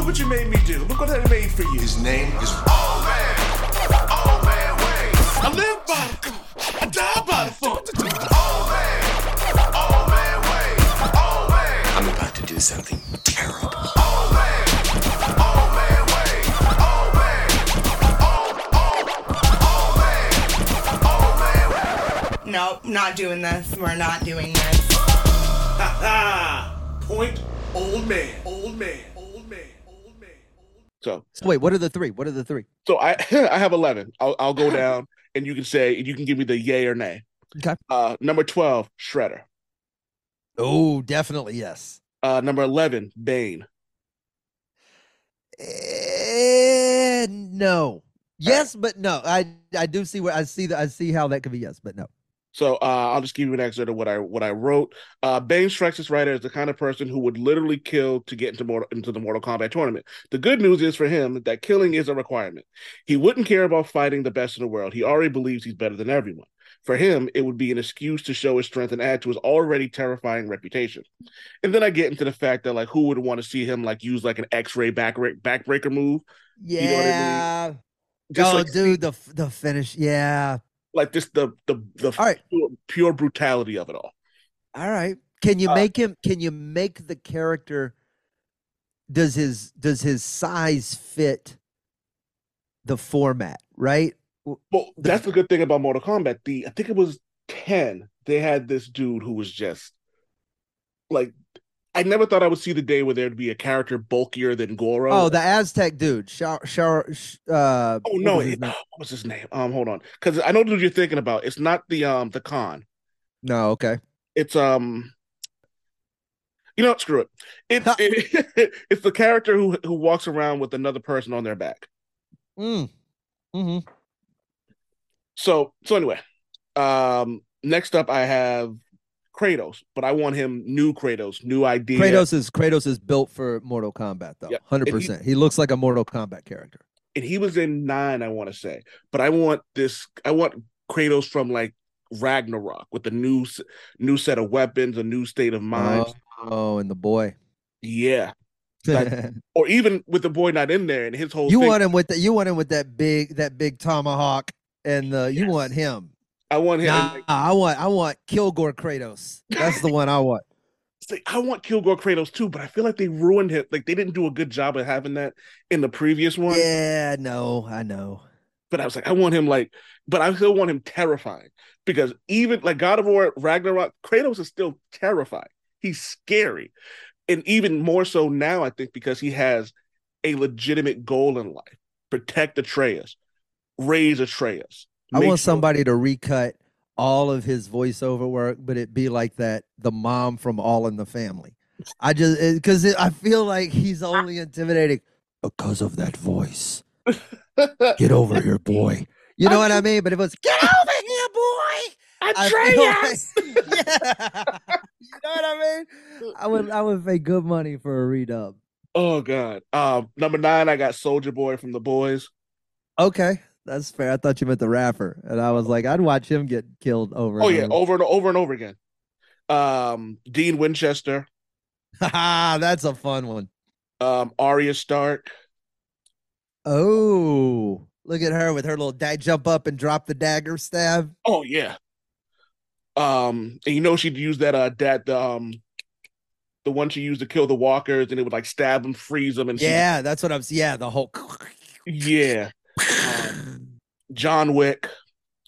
Look what you made me do. Look what I made for you. His name is Old man, old man Wayne. I live by the funk. I die by the funk. Old man, old man Wayne. Old man, I'm about to do something terrible. old man, old man Wayne. Old man, old, old, old man, old man. Nope, not doing this. We're not doing this. Ha ha. Point. Old man. Old man. So, So wait, what are the three? What are the three? so I I have eleven. I'll I'll go down, and you can say you can give me the yay or nay. Okay. Uh, number twelve, Shredder. Oh, definitely yes. Uh, number eleven, Bane. Eh, no. Yes, but no. I I do see where I see that I see how that could be yes, but no. So uh, I'll just give you an excerpt of what I what I wrote. Uh, Bane strikes this writer as the kind of person who would literally kill to get into Mortal, into the Mortal Kombat tournament. The good news is for him that killing is a requirement. He wouldn't care about fighting the best in the world. He already believes he's better than everyone. For him, it would be an excuse to show his strength and add to his already terrifying reputation. And then I get into the fact that like who would want to see him like use like an X-ray back backbreaker move? Yeah. know what I mean? Just oh, like dude, the the finish. Yeah. Like just the the the right. pure, pure brutality of it all. All right. Can you Uh, make him can you make the character does his does his size fit the format, right? Well, that's the good thing about Mortal Kombat. The I think it was ten. They had this dude who was just like I never thought I would see the day where there'd be a character bulkier than Goro. Oh, the Aztec dude. Shar, Shar, sh- uh, oh what no, was it- name? what was his name? Um, hold on, because I know dude you're thinking about. It's not the um the con. No, okay. It's um. You know, what? screw it. It's it, it's the character who who walks around with another person on their back. Mm. hmm So so anyway, um, next up I have Kratos, but I want him new Kratos, new idea. Kratos is Kratos is built for Mortal Kombat though. Hundred he- percent. He looks like a Mortal Kombat character. and he was in nine, I want to say, but I want this. I want Kratos from like Ragnarok with the new new set of weapons, a new state of mind. Oh, and the boy. yeah, That- or even with the boy not in there and his whole. you thing, want him with that you want him with that big that big tomahawk and the you Yes. want him. I want him. Nah, like, I want I want Kilgore Kratos. That's the one I want. say, I want Kilgore Kratos too, but I feel like they ruined it. Like they didn't do a good job of having that in the previous one. Yeah, no, I know. But I was like, I want him like, but I still want him terrifying because even like God of War Ragnarok, Kratos is still terrifying. He's scary, and even more so now, I think because he has a legitimate goal in life: protect Atreus, raise Atreus. I want sure- somebody to recut all of his voiceover work, but it be like that the mom from All in the Family. I just because I feel like he's only intimidating because of that voice. Get over here, boy. You know what I mean? But it was get over here, boy. Atreus. like- yeah. you know what I mean? I would I would pay good money for a redub. Oh God. Um, number nine, I got Soldier Boy from the Boys. Okay, that's fair. I thought you meant the rapper, and I was like, I'd watch him get killed over. Oh and yeah, over. over and over and over again. Um, Dean Winchester, Ha that's a fun one. um, Arya Stark. Oh, look at her with her little dad jump up and drop the dagger stab. Oh yeah. Um, and you know she'd use that uh that um the one she used to kill the walkers, and it would like stab them, freeze them, and she- Yeah, that's what I'm. Yeah, the whole. yeah. John Wick.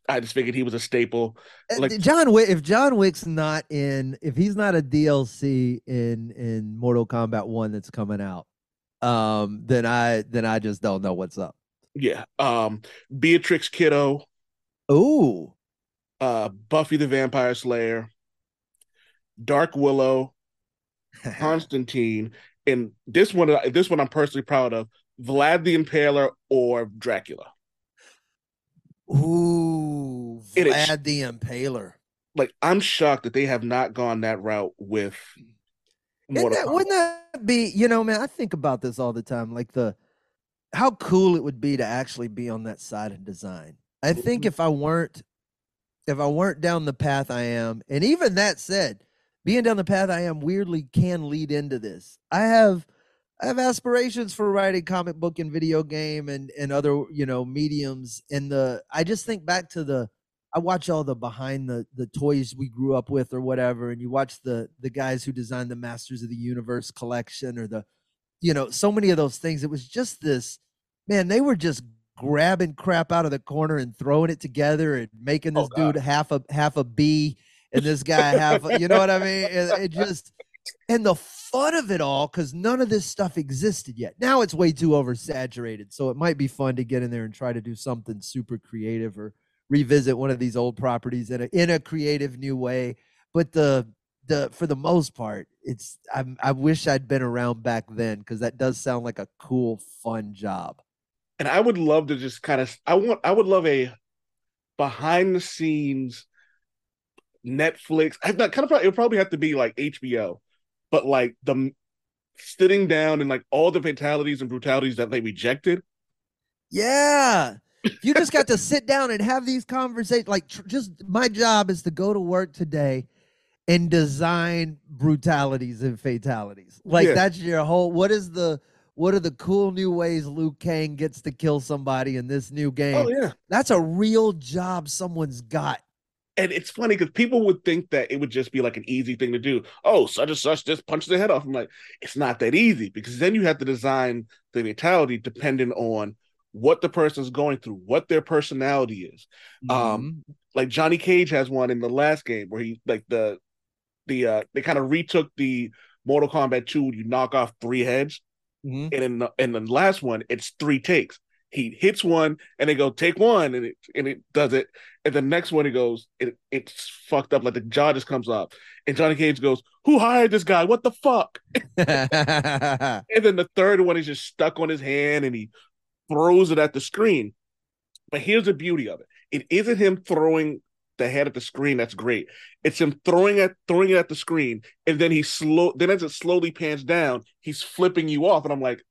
I just figured he was a staple. Uh, like- John Wick. If John Wick's not in, if he's not a DLC in in Mortal Kombat One that's coming out, um, then I then I just don't know what's up. Yeah. Um, Beatrix Kiddo, Ooh, uh, Buffy the Vampire Slayer, Dark Willow, Constantine, and this one, this one I'm personally proud of: Vlad the Impaler or Dracula. Ooh, It is- Vlad the Impaler. Like I'm shocked that they have not gone that route with Mortal that, wouldn't that be, you know, man, I think about this all the time. Like the how cool it would be to actually be on that side of design. I think Mhm. if I weren't if I weren't down the path I am, and even that said, being down the path I am weirdly can lead into this. I have I have aspirations for writing comic book and video game and and other you know mediums. And the I just think back to the I watch all the behind the the toys we grew up with or whatever, and you watch the the guys who designed the Masters of the Universe collection or the you know so many of those things. It was just this man. They were just grabbing crap out of the corner and throwing it together and making Oh, this God. dude half a half a bee and this guy half a, you know what I mean? It, it just and the fun of it all because none of this stuff existed yet. Now it's way too oversaturated, so it might be fun to get in there and try to do something super creative or revisit one of these old properties in a in a creative new way. But the the for the most part, it's I'm, I wish I'd been around back then because that does sound like a cool, fun job. and I would love to just kind of I want I would love a behind the scenes Netflix. I kind of probably it would probably have to be like HBO, but like the sitting down and like all the fatalities and brutalities that they rejected. Yeah. You just got to sit down and have these conversations, like tr- just my job is to go to work today and design brutalities and fatalities. Like Yeah. that's your whole what is the what are the cool new ways Liu Kang gets to kill somebody in this new oh, game? Oh yeah. That's a real job someone's got. And it's funny because people would think that it would just be like an easy thing to do. Oh, such and such just punch the head off. I'm like, it's not that easy because then you have to design the fatality depending on what the person's going through, what their personality is. Um, like Johnny Cage has one in the last game where he like the the uh they kind of retook the Mortal Kombat 2, you knock off three heads, Mhm. and in the in the last one, it's three takes. He hits one and they go, take one, and it and it does it. And the next one he goes, it it's fucked up, like the jaw just comes up. And Johnny Cage goes, Who hired this guy? What the fuck? And then the third one is just stuck on his hand and he throws it at the screen. But here's the beauty of it. It isn't him throwing the head at the screen that's great. It's him throwing at throwing it at the screen, and then he slow then as it slowly pans down, he's flipping you off. And I'm like,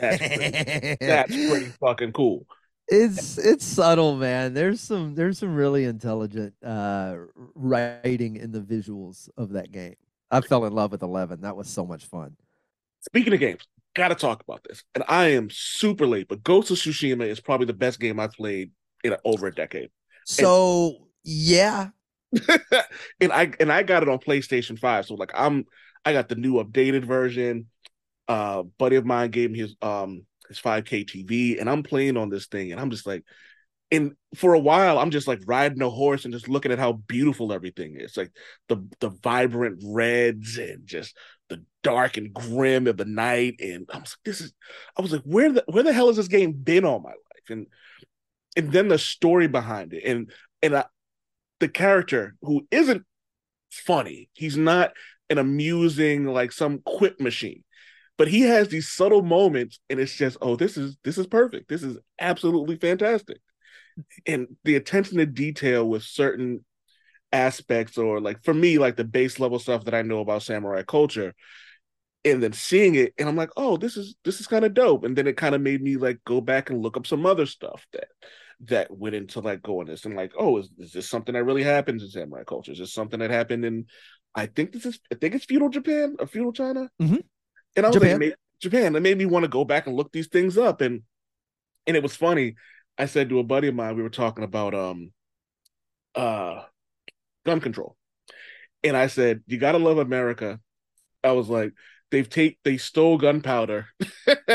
that's pretty, that's pretty fucking cool. It's it's subtle man there's some there's some really intelligent uh writing in the visuals of that game i fell in love with 11 that was so much fun Speaking of games, gotta talk about this. And I am super late, but Ghost of Tsushima is probably the best game I've played in over a decade. so yeah and I and I got it on PlayStation 5. So like I'm I got the new updated version. Uh buddy of mine gave me his um his 5K TV and I'm playing on this thing and I'm just like and for a while I'm just like riding a horse and just looking at how beautiful everything is. Like the the vibrant reds and just the dark and grim of the night and I was like this is I was like where the where the hell has this game been all my life? And and then the story behind it and and I, the character who isn't funny. He's not an amusing like some quip machine. But he has these subtle moments and it's just, oh, this is this is perfect. This is absolutely fantastic. And the attention to detail with certain aspects or like for me like the base level stuff that I know about samurai culture and then seeing it and I'm like, "Oh, this is this is kind of dope." And then it kind of made me like go back and look up some other stuff that that went into like going this and like, oh, is, is this something that really happens in samurai culture? Is this something that happened in I think this is I think it's feudal Japan or feudal China. Mhm. And I was Japan. like, "Ma- Japan. That made me want to go back and look these things up. And and it was funny. I said to a buddy of mine, we were talking about um uh gun control. And I said, You gotta love America. I was like, they've take they stole gunpowder. and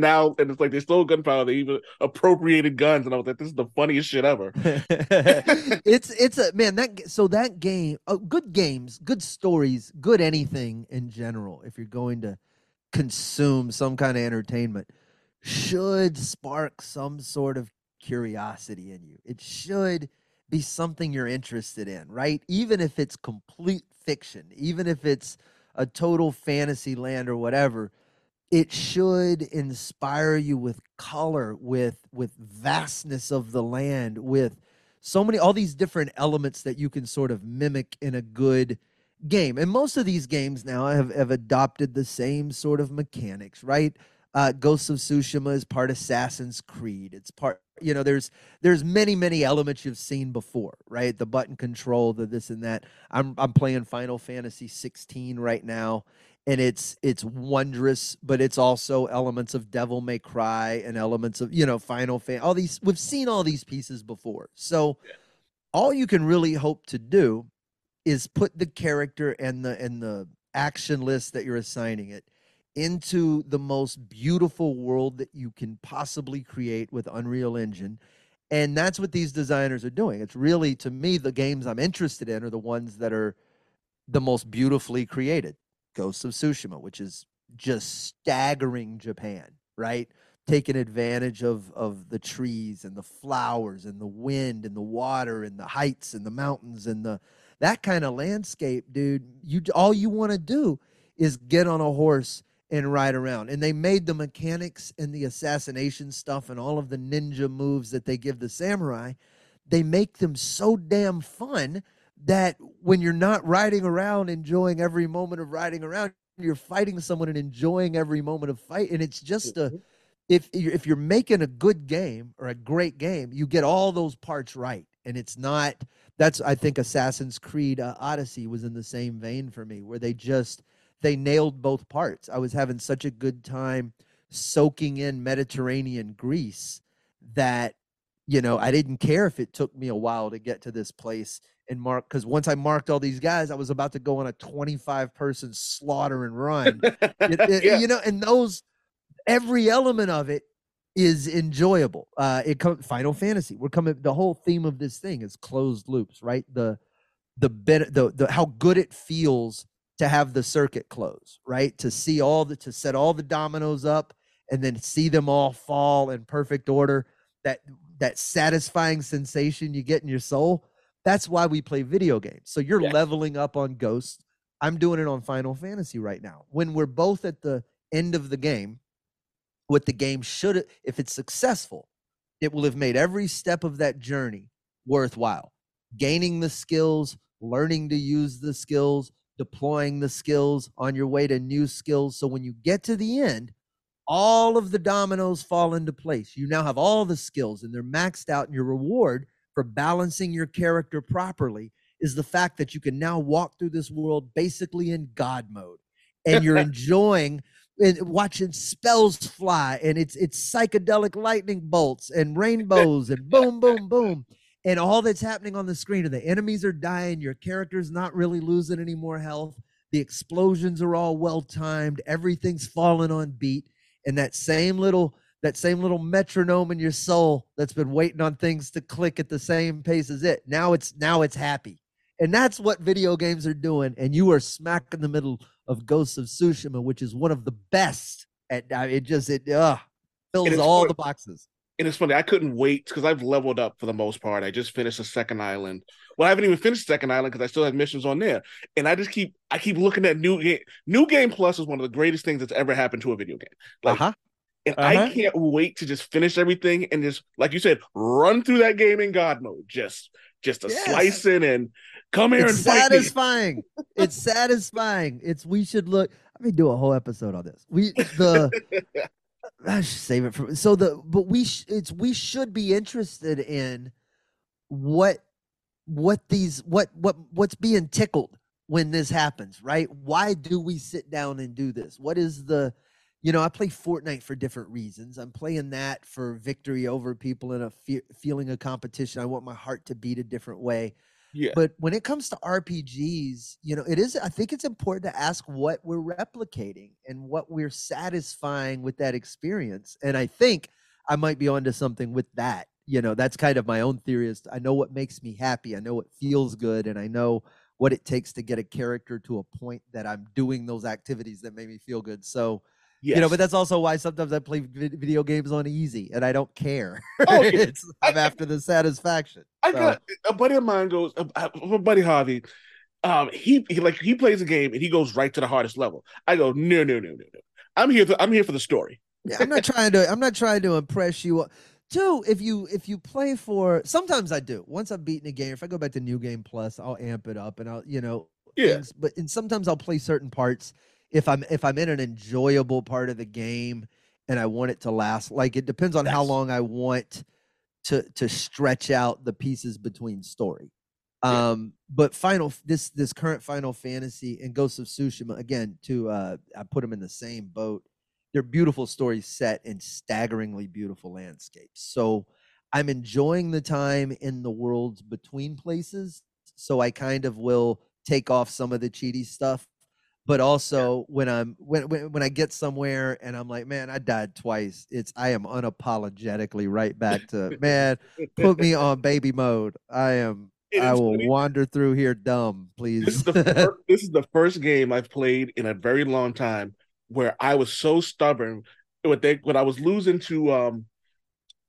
now and it's like they stole gunpowder, they even appropriated guns. And I was like, this is the funniest shit ever. it's it's a man that so that game uh, good games good stories good anything in general if you're going to consume some kind of entertainment should spark some sort of curiosity in you it should be something you're interested in right? Even if it's complete fiction even if it's a total fantasy land or whatever it should inspire you with color with with vastness of the land with so many all these different elements that you can sort of mimic in a good game. And most of these games now have, have adopted the same sort of mechanics right uh, Ghosts of Tsushima is part Assassin's Creed. It's part, you know, there's there's many many elements you've seen before, right? The button control, the this and that. I'm I'm playing Final Fantasy 16 right now, and it's it's wondrous, but it's also elements of Devil May Cry and elements of you know Final Fan. All these we've seen all these pieces before, so all you can really hope to do is put the character and the and the action list that you're assigning it into the most beautiful world that you can possibly create with Unreal Engine. And that's what these designers are doing. It's really, to me, the games I'm interested in are the ones that are the most beautifully created. Ghosts of Tsushima, which is just staggering Japan, right? Taking advantage of of the trees and the flowers and the wind and the water and the heights and the mountains and the that kind of landscape, dude. You all you want to do is get on a horse and ride around. And they made the mechanics and the assassination stuff and all of the ninja moves that they give the samurai, they make them so damn fun that when you're not riding around enjoying every moment of riding around, you're fighting someone and enjoying every moment of fight. And it's just a if you're, if you're making a good game or a great game, you get all those parts right. And it's not that's I think Assassin's Creed uh, Odyssey was in the same vein for me, where they just they nailed both parts. I was having such a good time soaking in Mediterranean Greece that you know I didn't care if it took me a while to get to this place and mark because once I marked all these guys, I was about to go on a 25 person slaughter and run. It- it- Yeah. You know, and those every element of it is enjoyable. Uh it comes Final Fantasy. We're coming the whole theme of this thing is closed loops, right? The the bit the, the how good it feels to have the circuit close, right? To see all the to set all the dominoes up and then see them all fall in perfect order. That that satisfying sensation you get in your soul. That's why we play video games. So you're Yes. leveling up on Ghost. I'm doing it on Final Fantasy right now. When we're both at the end of the game, what the game should if it's successful, it will have made every step of that journey worthwhile. Gaining the skills, learning to use the skills, deploying the skills on your way to new skills. So when you get to the end, all of the dominoes fall into place. You now have all the skills and they're maxed out, and your reward for balancing your character properly is the fact that you can now walk through this world basically in God mode. And you're enjoying and watching spells fly and it's it's psychedelic lightning bolts and rainbows and boom boom boom and all that's happening on the screen are the enemies are dying your character's not really losing any more health the explosions are all well timed everything's falling on beat and that same little that same little metronome in your soul that's been waiting on things to click at the same pace as it now it's now it's happy and that's what video games are doing and you are smack in the middle of Ghosts of Tsushima, which is one of the best. At it just it uh, fills all the boxes. And it's funny, I couldn't wait because I've leveled up for the most part. I just finished the second island. Well, I haven't even finished the second island because I still have missions on there. And I just keep I keep looking at new game. New Game Plus is one of the greatest things that's ever happened to a video game. Like uh-huh. and I Uh-huh. can't wait to just finish everything and just like you said, run through that game in God mode. Just just a Yes. slicing and come here It's and satisfying. it's satisfying. It's we should look. Let me do a whole episode on this. We the I should save it for so the but we sh, it's we should be interested in what what these what what what's being tickled when this happens, right? Why do we sit down and do this? What is the you know, I play Fortnite for different reasons. I'm playing that for victory over people in a fe- feeling of competition. I want my heart to beat a different way. Yeah. But when it comes to RPGs, you know, it is, I think it's important to ask what we're replicating and what we're satisfying with that experience. And I think I might be onto something with that. You know, that's kind of my own theory is I know what makes me happy. I know what feels good. And I know what it takes to get a character to a point that I'm doing those activities that make me feel good. So, yes. you know, but that's also why sometimes I play video games on easy and I don't care. Oh, yeah. it's, I'm after the satisfaction. I So- got a buddy of mine goes, uh, uh, my buddy Harvey. Um, he, he like he plays a game and he goes right to the hardest level. I go, no, no, no, no, no. I'm here. To, I'm here for the story. Yeah, I'm not trying to. I'm not trying to impress you. Two, if you if you play for, sometimes I do. Once I've beaten a game, if I go back to New Game Plus, I'll amp it up and I'll, you know, Yeah. things- but and sometimes I'll play certain parts if I'm if I'm in an enjoyable part of the game and I want it to last. Like it depends on how long I want to to stretch out the pieces between story. Yeah. Um, but final this this current Final Fantasy and Ghost of Tsushima again to uh I put them in the same boat. They're beautiful stories set in staggeringly beautiful landscapes. So I'm enjoying the time in the worlds between places. So I kind of will take off some of the cheaty stuff. But also when I'm when, when when I get somewhere and I'm like, man, I died twice. It's I am unapologetically right back to man, put me on baby mode. I am I will funny. wander through here dumb, please. This is please. the fir- this is the first game I've played in a very long time where I was so stubborn when they when I was losing to um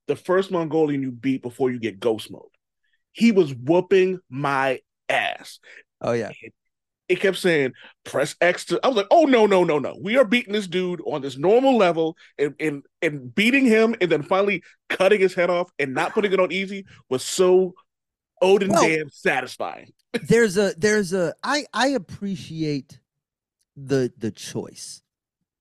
the first Mongolian you beat before you get ghost mode. He was whooping my ass. oh yeah. It kept saying press X to I was like, oh no, no, no, no. We are beating this dude on this normal level and and and beating him and then finally cutting his head off and not putting it on easy was so Odin Well- damn satisfying. there's a there's a I I appreciate the the choice.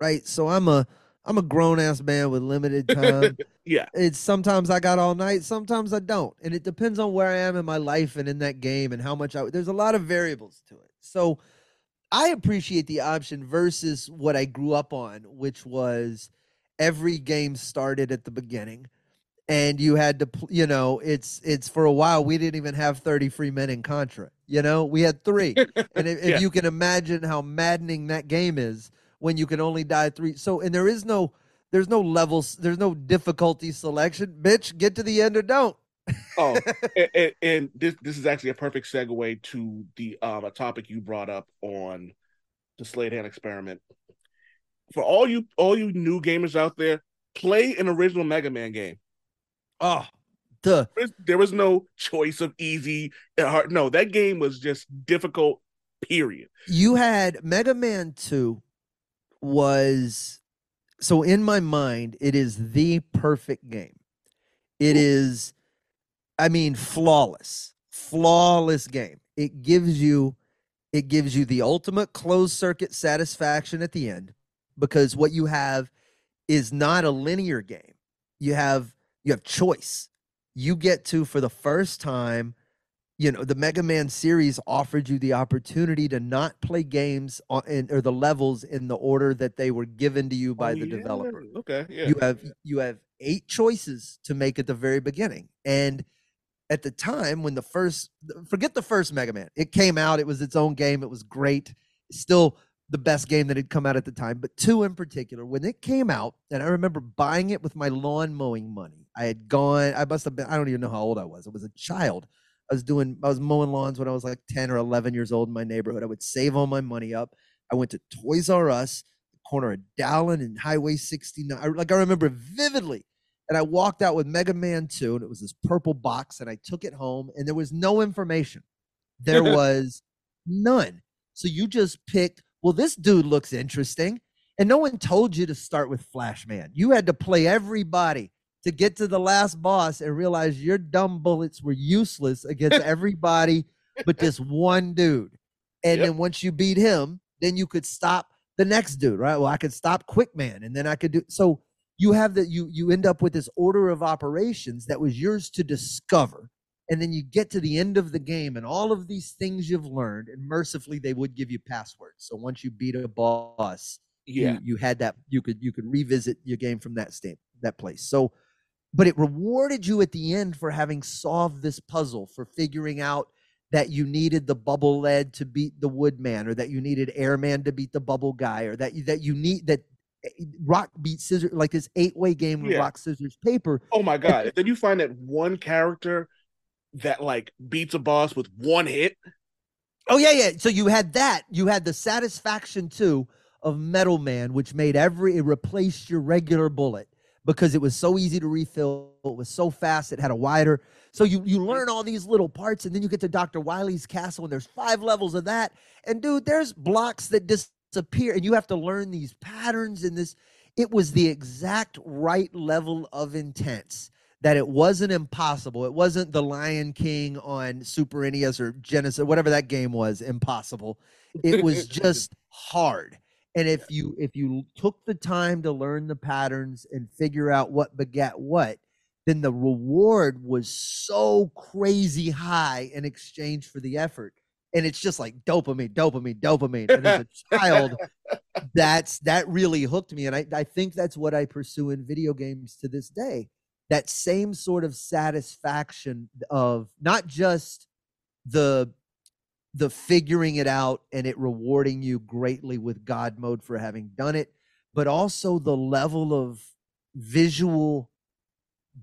Right? So I'm a I'm a grown ass man with limited time. Yeah. It's sometimes I got all night, sometimes I don't. And it depends on where I am in my life and in that game and how much I there's a lot of variables to it. So I appreciate the option versus what I grew up on, which was every game started at the beginning and you had to you know it's it's for a while we didn't even have 30 free men in contra you know? We had three. And if, if you can imagine how maddening that game is when you can only die three so and there is no there's no levels there's no difficulty selection. Bitch get to the end or don't Oh, and, and, and this this is actually a perfect segue to the um a topic you brought up on the Slade Ham experiment. For all you all you new gamers out there, play an original Mega Man game. oh the There was, there was no choice of easy and hard. No, that game was just difficult. Period. you had Mega Man 2 was so in my mind it is the perfect game. It is I mean flawless. Flawless game. It gives you it gives you the ultimate closed circuit satisfaction at the end because what you have is not a linear game. You have you have choice. You get to for the first time you know the mega man series offered you the opportunity to not play games on, in, or the levels in the order that they were given to you by Oh, the yeah. developer Okay, yeah. you have you have eight choices to make at the very beginning and at the time when the first forget the first mega man it came out it was its own game it was great still the best game that had come out at the time but two in particular when it came out and i remember buying it with my lawn mowing money i had gone i must have been i don't even know how old i was i was a child i was doing i was mowing lawns when i was like 10 or 11 years old in my neighborhood i would save all my money up i went to toys r us the corner of Dowling and Highway 69. I, like I remember vividly. And I walked out with Mega Man 2, and it was this purple box, and I took it home, and there was no information. There was none. So you just picked, well, this dude looks interesting. And no one told you to start with Flash Man. You had to play everybody to get to the last boss and realize your dumb bullets were useless against everybody but this one dude. And Yep. then once you beat him, then you could stop the next dude, right? Well, I could stop Quick Man, and then I could do so. You have that you you end up with this order of operations that was yours to discover, and then you get to the end of the game, and all of these things you've learned, and mercifully they would give you passwords. So once you beat a boss, yeah. you, you had that you could you could revisit your game from that state that place. So, but it rewarded you at the end for having solved this puzzle, for figuring out that you needed the bubble lead to beat the woodman, or that you needed airman to beat the bubble guy, or that you, that you need that rock beat scissors like this eight way game with Yeah. rock scissors paper. Oh my god! Then you find that one character that like beats a boss with one hit. Oh yeah, yeah. So you had that. You had the satisfaction too of Metal Man, which made every it replaced your regular bullet because it was so easy to refill. It was so fast. It had a wider. So you you learn all these little parts, and then you get to Doctor Wily's castle, and there's five levels of that. And dude, there's blocks that disappear, and you have to learn these patterns. And this, it was the exact right level of intense that it wasn't impossible. It wasn't the Lion King on Super NES or Genesis, whatever that game was, impossible. It was just hard. And if you if you took the time to learn the patterns and figure out what begat what, then the reward was so crazy high in exchange for the effort. And it's just like dopamine, dopamine, dopamine. And as a child, that's that really hooked me. And I, I think that's what I pursue in video games to this day. That same sort of satisfaction of not just the the figuring it out and it rewarding you greatly with God mode for having done it, but also the level of visual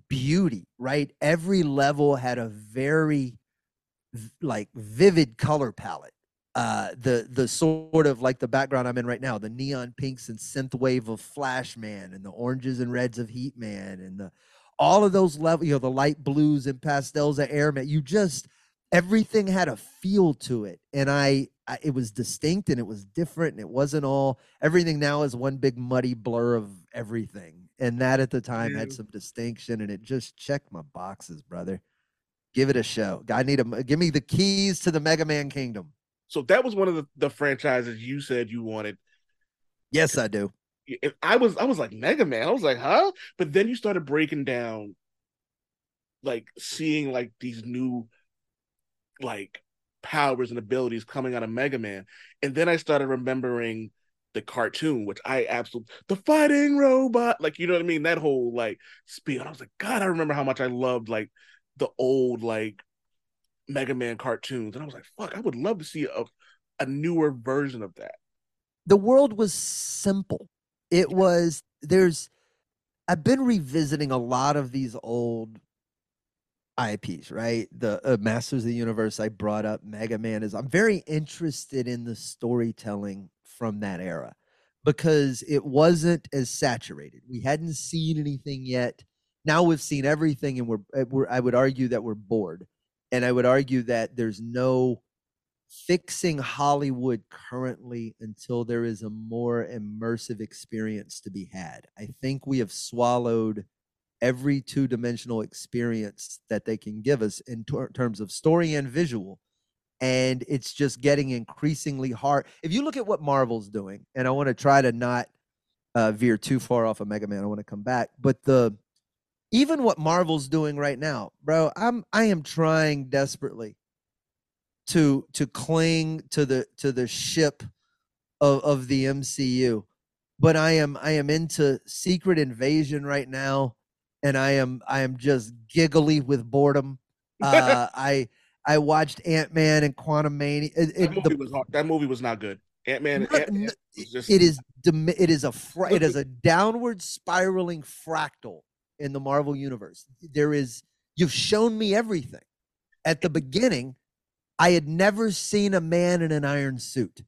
beauty, right? Every level had a very like vivid color palette. Uh, the the sort of like the background I'm in right now, the neon pinks and synth wave of Flash Man, and the oranges and reds of Heat Man, and the all of those levels, you know, the light blues and pastels of Airman. You just everything had a feel to it, and I, I it was distinct and it was different, and it wasn't all everything. Now is one big muddy blur of everything, and that at the time had some distinction, and it just checked my boxes, brother. Give it a show. I need a give me the keys to the Mega Man Kingdom. So that was one of the, the franchises you said you wanted. Yes, I do. If I was I was like Mega Man. I was like, huh? But then you started breaking down, like seeing like these new, like powers and abilities coming out of Mega Man, and then I started remembering the cartoon, which I absolutely the fighting robot, like you know what I mean. That whole like speed. I was like, God, I remember how much I loved like the old like Mega Man cartoons, and I was like, fuck, I would love to see a a newer version of that. the world was simple. It was there's I've been revisiting a lot of these old IPs, right? The uh, Masters of the Universe I brought up, Mega Man is I'm very interested in the storytelling from that era because it wasn't as saturated. We hadn't seen anything yet. Now we've seen everything and we're, uh, we're I would argue that we're bored. And I would argue that there's no fixing Hollywood currently until there is a more immersive experience to be had. I think we have swallowed every two dimensional experience that they can give us in ter- terms of story and visual. And it's just getting increasingly hard. If you look at what Marvel's doing, and I want to try to not uh, veer too far off of Mega Man, I want to come back, but the even what Marvel's doing right now, bro, I'm I am trying desperately to to cling to the to the ship of of the MCU. But I am I am into Secret Invasion right now, and I am I am just giggly with boredom. Uh, I I watched Ant Man and Quantumania. It, That movie the- was hard. That movie was not good. Ant Man. No, no, just, It is it is a fra- it is a downward spiraling fractal in the Marvel universe. There is you've shown me everything. At the beginning, I had never seen a man in an iron suit.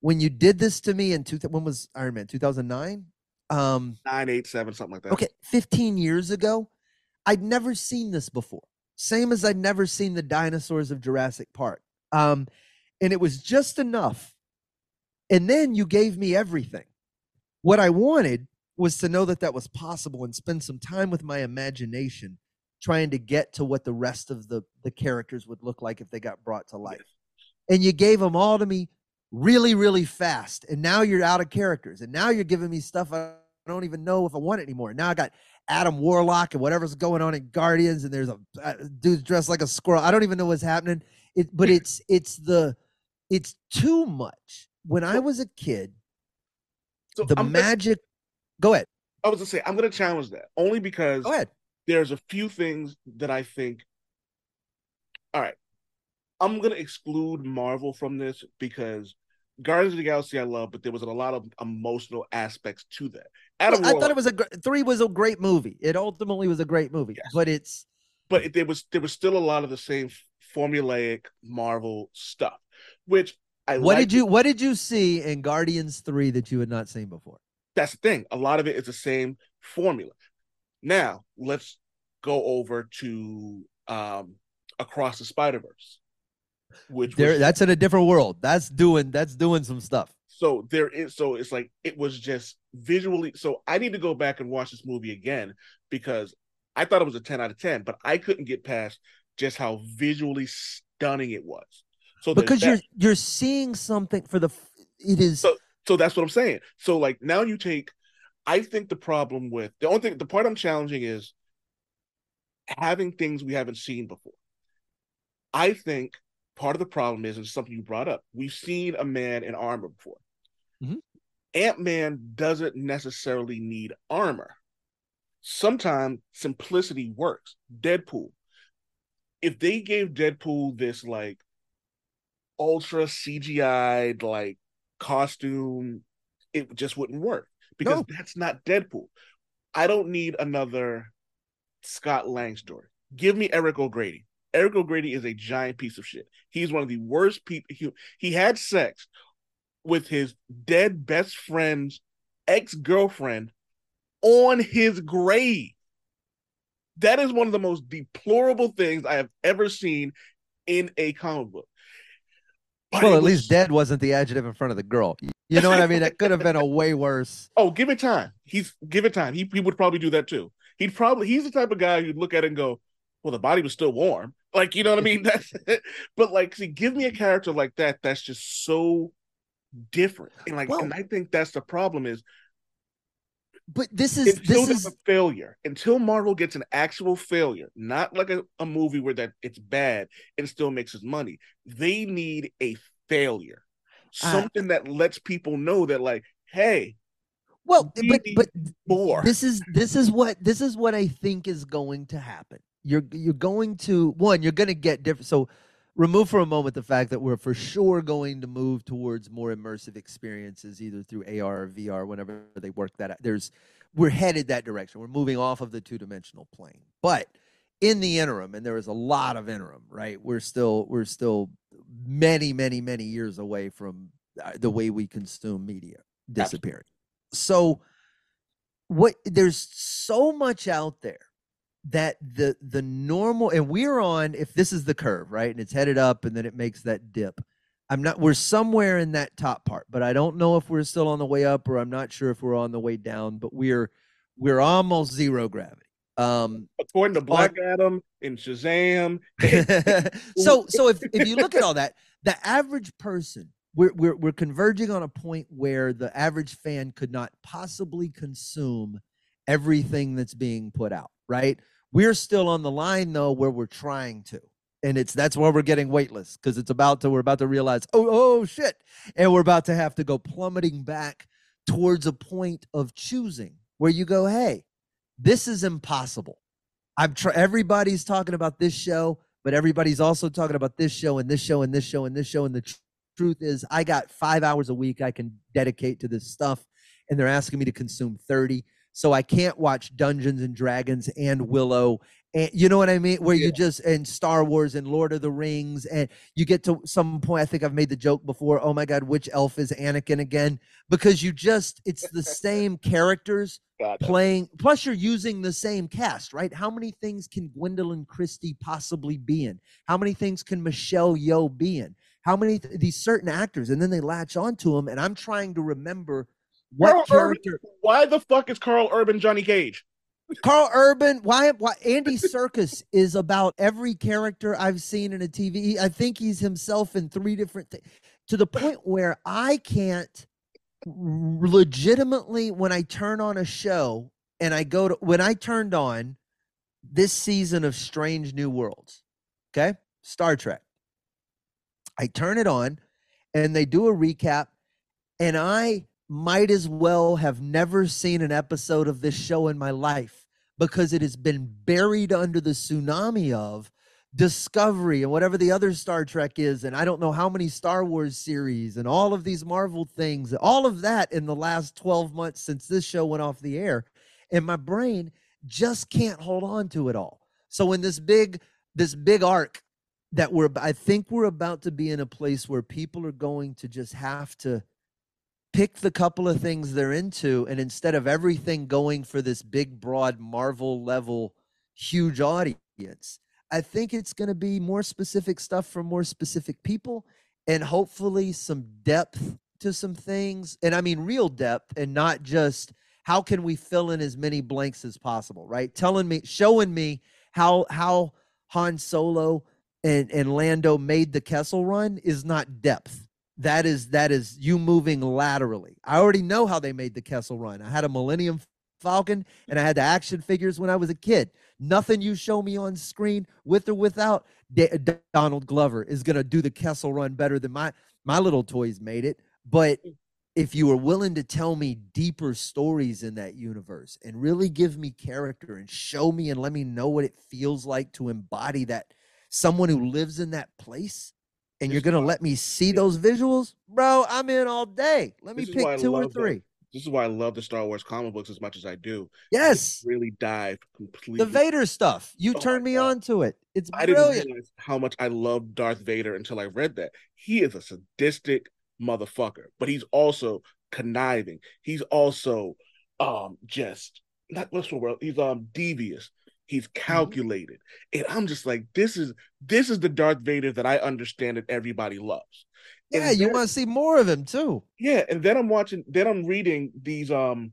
When you did this to me in two, when was Iron Man? Two thousand nine. Um, nine, eight, seven, something like that. okay, fifteen years ago, I'd never seen this before. Same as I'd never seen the dinosaurs of Jurassic Park. Um, and it was just enough. And then you gave me everything. What I wanted was to know that that was possible and spend some time with my imagination trying to get to what the rest of the the characters would look like if they got brought to life. And you gave them all to me really really fast and now you're out of characters and now you're giving me stuff I don't even know if I want anymore. Now I got Adam Warlock and whatever's going on in Guardians and there's a, uh, a dude dressed like a squirrel. I don't even know what's happening. It but it's it's the it's too much. When I was a kid, So the I'm magic go ahead. I was gonna say I'm gonna challenge that only because Go ahead. there's a few things that I think. All right, I'm gonna exclude Marvel from this because Guardians of the Galaxy I love, but there was a lot of emotional aspects to that. Adam I thought it was a gr- three was a great movie. It ultimately was a great movie, Yes. but it's but it- there was there was still a lot of the same formulaic Marvel stuff, which I what did you what did you see in Guardians three that you had not seen before? That's the thing. A lot of it is the same formula. Now let's go over to um across the Spider Verse, which There, was, that's in a different world. That's doing that's doing some stuff. so there is so it's like it was just visually. So I need to go back and watch this movie again because I thought it was a ten out of ten, but I couldn't get past just how visually stunning it was. So because that. you're you're seeing something for the it is So- So that's what I'm saying. So like now you take I think the problem with the only thing the part I'm challenging is having things we haven't seen before. I think part of the problem is, and something you brought up, we've seen a man in armor before. Mhm. Ant Man doesn't necessarily need armor. Sometimes simplicity works. Deadpool. If they gave Deadpool this like ultra CGI'd like costume, it just wouldn't work because No. that's not Deadpool. I don't need another Scott Lang story. Give me Eric O'Grady. Eric O'Grady is a giant piece of shit. He's one of the worst people. He, he had sex with his dead best friend's ex girlfriend on his grave. That is one of the most deplorable things I have ever seen in a comic book. But Well, it at was- least dead wasn't the adjective in front of the girl. You know what I mean? That could have been a way worse. Oh, give it time. He's give it time. He he would probably do that too. He'd probably he's the type of guy who'd look at it and go, "Well, the body was still warm." Like you know what I mean? That's but like, see, give me a character like that. That's just so different. And like, Well- and I think that's the problem is But this is until this is a failure, until Marvel gets an actual failure, not like a, a movie where that it's bad and still makes its money. They need a failure, Uh, something that lets people know that like, hey, well, we but but more. this is this is what this is what I think is going to happen. You're you're going to one, you're going to get different. So remove for a moment the fact that we're for sure going to move towards more immersive experiences, either through AR or VR, whenever they work that out. There's we're headed that direction. We're moving off of the two dimensional plane, but in the interim, and there is a lot of interim, right? We're still we're still many many many years away from uh, the way we consume media disappearing. So what there's so much out there that the the normal and we're on if this is the curve right and it's headed up and then it makes that dip i'm not we're somewhere in that top part but i don't know if we're still on the way up or i'm not sure if we're on the way down but we're we're almost zero gravity um according to Black Adam and Shazam. so so if if you look at all that, the average person, we're we're we're converging on a point where the average fan could not possibly consume everything that's being put out, right? We're still on the line though where we're trying to. And it's that's why we're getting weightless because it's about to we're about to realize, oh, oh shit. And we're about to have to go plummeting back towards a point of choosing where you go, hey, this is impossible. I'm try everybody's talking about this show, but everybody's also talking about this show and this show and this show and this show. And the tr- truth is, I got five hours a week I can dedicate to this stuff, and they're asking me to consume 30. So I can't watch Dungeons and Dragons and Willow. And you know what I mean? Where you just and Star Wars and Lord of the Rings, and you get to some point. I think I've made the joke before. Oh my God, which elf is Anakin again? Because you just it's the same characters playing plus you're using the same cast right how many things can gwendoline christie possibly be in how many things can michelle yeoh be in how many th- these certain actors and then they latch onto them and i'm trying to remember what Karl Urban- character Why the fuck is Karl Urban Johnny Cage? karl urban why why andy serkis is about every character i've seen in a tv i think he's himself in three different things to the point where i can't legitimately when I turn on a show and I go to when I turned on this season of Strange New Worlds, okay? Star Trek. I turn it on and they do a recap and I might as well have never seen an episode of this show in my life because it has been buried under the tsunami of Discovery and whatever the other Star Trek is, and I don't know how many Star Wars series and all of these Marvel things, all of that in the last 12 months since this show went off the air. And my brain just can't hold on to it all. So in this big, this big arc that we're I think we're about to be in a place where people are going to just have to pick the couple of things they're into and instead of everything going for this big broad Marvel level huge audience I think it's going to be more specific stuff for more specific people and hopefully some depth to some things. And I mean, real depth and not just how can we fill in as many blanks as possible, right? Telling me, showing me how, how Han Solo and, and Lando made the Kessel run is not depth. That is, that is you moving laterally. I already know how they made the Kessel run. I had a Millennium Falcon and I had the action figures when I was a kid. Nothing you show me on screen, with or without, Da- Donald Glover is gonna do the Kessel Run better than my my little toys made it. But if you were willing to tell me deeper stories in that universe and really give me character and show me and let me know what it feels like to embody that someone who lives in that place and you're gonna why- let me see yeah. those visuals bro i'm in all day let me This is why I pick two or three This is why I love the Star Wars comic books as much as I do. yes Really dive completely. the vader stuff you Oh turned me God. on to it it's I didn't brilliant realize how much I love Darth Vader until I read that. He is a sadistic motherfucker, but he's also conniving. He's also um just not what's the word? He's um devious. He's calculated. And I'm just like, this is this is the Darth Vader that I understand that everybody loves. And yeah you want to see more of him too yeah, and then I'm watching then I'm reading these um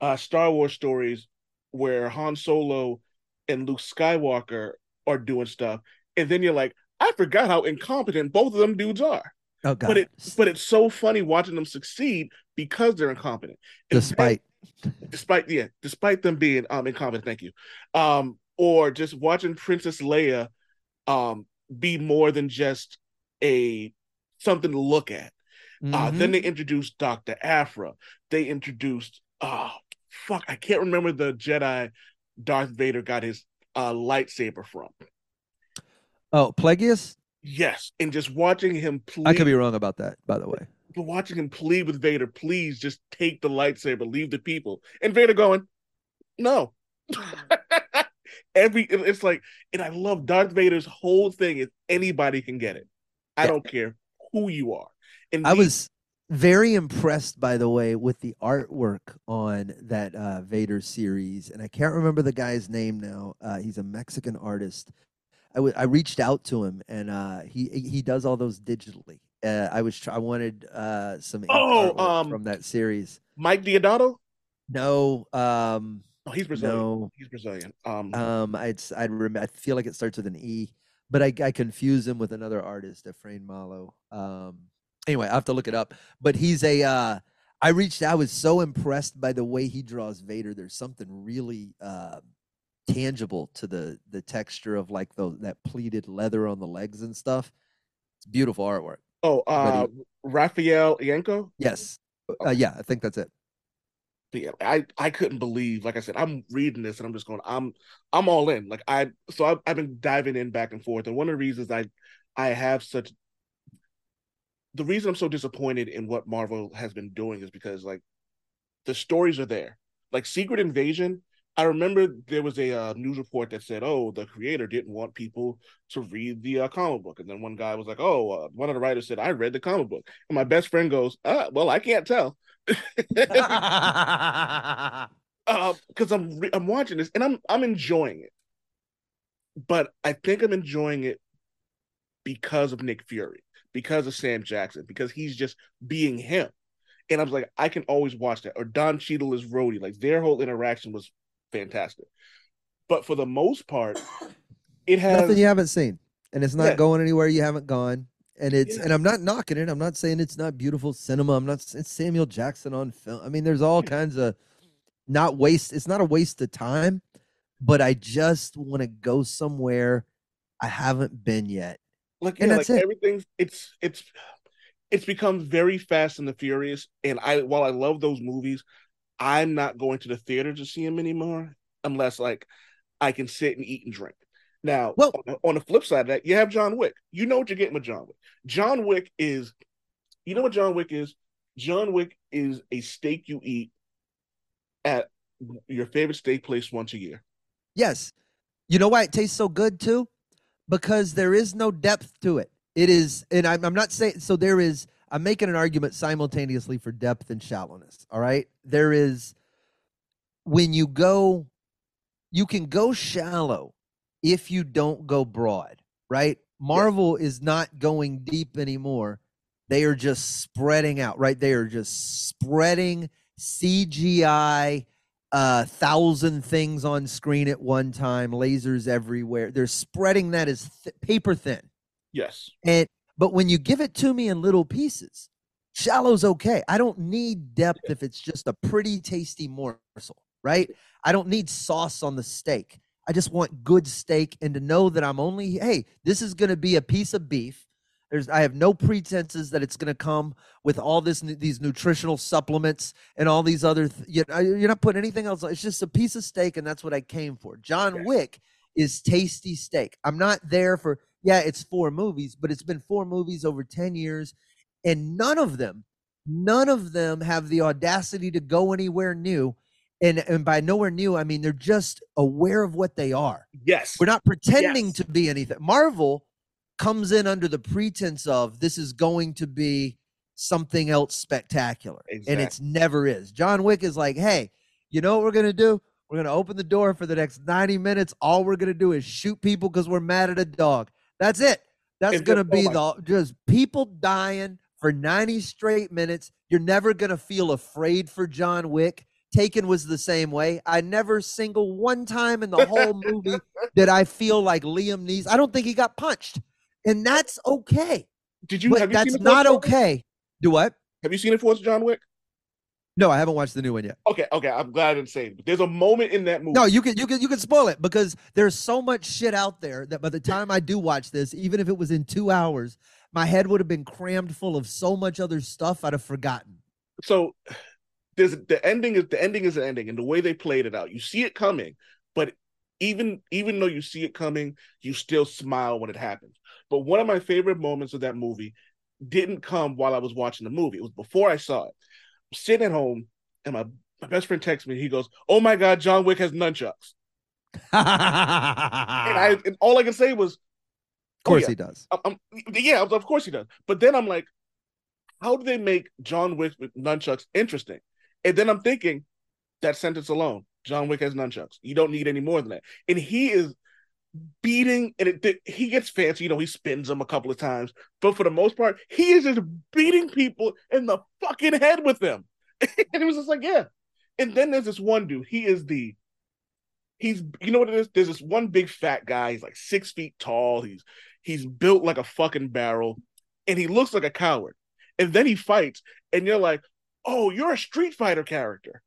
uh Star Wars stories where Han Solo and Luke Skywalker are doing stuff, and then you're like, I forgot how incompetent both of them dudes are. oh god But it but it's so funny watching them succeed because they're incompetent. Then- despite despite yeah, despite them being um incompetent, thank you. Um, or just watching Princess Leia um be more than just a something to look at. Uh, Mhm. then they introduced Dr. Aphra. They introduced oh fuck, I can't remember the Jedi Darth Vader got his uh lightsaber from. oh plagueis Yes, and just watching him plead, i could be wrong about that by the way watching him plead with Vader, please just take the lightsaber, leave the people. And Vader going, no. Every it's like, and I love Darth Vader's whole thing is anybody can get it. I Yeah. don't care who you are. And I these- was very impressed, by the way, with the artwork on that uh, Vader series, and I can't remember the guy's name now. Uh, he's a Mexican artist. I I reached out to him, and uh, he he does all those digitally. Uh, I was try- I wanted uh, some Oh, um, from that series. Mike Deodato. No, um, Oh, he's Brazilian. no, He's Brazilian. Um, um, I'd I'd rem- I feel like it starts with an E, but I I confuse him with another artist, Efrain Malo. Um, anyway, I have to look it up. But he's a. Uh, I reached. I was so impressed by the way he draws Vader. There's something really uh, tangible to the the texture of like the that pleated leather on the legs and stuff. It's beautiful artwork. Oh, uh, Raffaele Ienco. Yes. Uh, yeah, I think that's it. yeah, I I couldn't believe. Like I said, I'm reading this and I'm just going. I'm I'm all in. Like I so I've, I've been diving in back and forth. And one of the reasons I I have such the reason I'm so disappointed in what Marvel has been doing is because like the stories are there. Like Secret Invasion. I remember there was a uh, news report that said, "Oh, the creator didn't want people to read the uh, comic book," and then one guy was like, "Oh, uh, one of the writers said I read the comic book," and my best friend goes, "Ah, well, I can't tell." because I'm re- I'm watching this and I'm I'm enjoying it, but I think I'm enjoying it because of Nick Fury, because of Sam Jackson, because he's just being him, and I was like, I can always watch that. Or Don Cheadle is Rhodey, like their whole interaction was fantastic, but for the most part, it has Nothing you haven't seen, and it's not Yeah. going anywhere you haven't gone. And it's Yeah. and I'm not knocking it. I'm not saying it's not beautiful cinema. I'm not. It's Samuel Jackson on film. I mean, there's all Yeah. kinds of not waste. It's not a waste of time, but I just want to go somewhere I haven't been yet. like And like it. everything's it's it's it's become very fast and the furious and i while i love those movies i'm not going to the theater to see him anymore unless like i can sit and eat and drink now Well- on, the- on the flip side of that you have john wick you know what you're getting with john wick john wick is you know what john wick is john wick is a steak you eat at your favorite steak place once a year Yes, you know why it tastes so good too, because there is no depth to it. It is, and I'm, I'm not saying so. There is. I'm making an argument simultaneously for depth and shallowness. All right, there is when you go, you can go shallow if you don't go broad. Right, Marvel is not going deep anymore. They are just spreading out. Right, they are just spreading CGI a uh, thousand things on screen at one time, lasers everywhere. They're spreading that as th- paper thin. yes And but when you give it to me in little pieces, Shallow's okay. I don't need depth if it's just a pretty tasty morsel, right? I don't need sauce on the steak. I just want good steak and to know that I'm only, hey, this is going to be a piece of beef. There's, I have no pretenses that it's going to come with all this, these nutritional supplements and all these other. Th- you, uh, you're not putting anything else. on. It's just a piece of steak, and that's what I came for. John. Wick is tasty steak. I'm not there for. Yeah, it's four movies, but it's been four movies over ten years, and none of them, none of them have the audacity to go anywhere new. And and by nowhere new, I mean they're just aware of what they are. Yes. We're not pretending Yes. to be anything. Marvel comes in under the pretense of this is going to be something else spectacular. And it's never is. John Wick is like, hey, you know what we're going to do? We're going to open the door for the next 90 minutes. All we're going to do is shoot people because we're mad at a dog. That's it. That's going to just- oh be the just people dying for 90 straight minutes. You're never going to feel afraid for John Wick. Taken was the same way. I never single one time in the whole movie did I feel like Liam Neeson. I don't think he got punched. And that's okay. Did you? But have you that's not okay. Do what? Have you seen it for John Wick? No, I haven't watched the new one yet. Okay, okay. I'm glad I didn't say it. But there's a moment in that movie. No, you can you can you can spoil it because there's so much shit out there that by the time I do watch this, even if it was in two hours, my head would have been crammed full of so much other stuff I'd have forgotten. so there's the ending is the ending is the ending and the way they played it out you see it coming but even even though you see it coming you still smile when it happens but one of my favorite moments of that movie didn't come while i was watching the movie it was before i saw it I'm sitting at home and my, my best friend texts me he goes oh my god john wick has nunchucks and i and all i can say was of course oh, yeah. he does. I'm, I'm- yeah, of course he does. But then I'm like, how do they make John Wick with nunchucks interesting? And then I'm thinking, that sentence alone, John Wick has nunchucks. You don't need any more than that. And he is beating, and it, he gets fancy. You know, he spins them a couple of times, but for the most part, he is just beating people in the fucking head with them. and it was just like, yeah. And then there's this one dude. He is the he's you know what it is there's this one big fat guy he's like six feet tall he's he's built like a fucking barrel and he looks like a coward and then he fights and you're like oh you're a street fighter character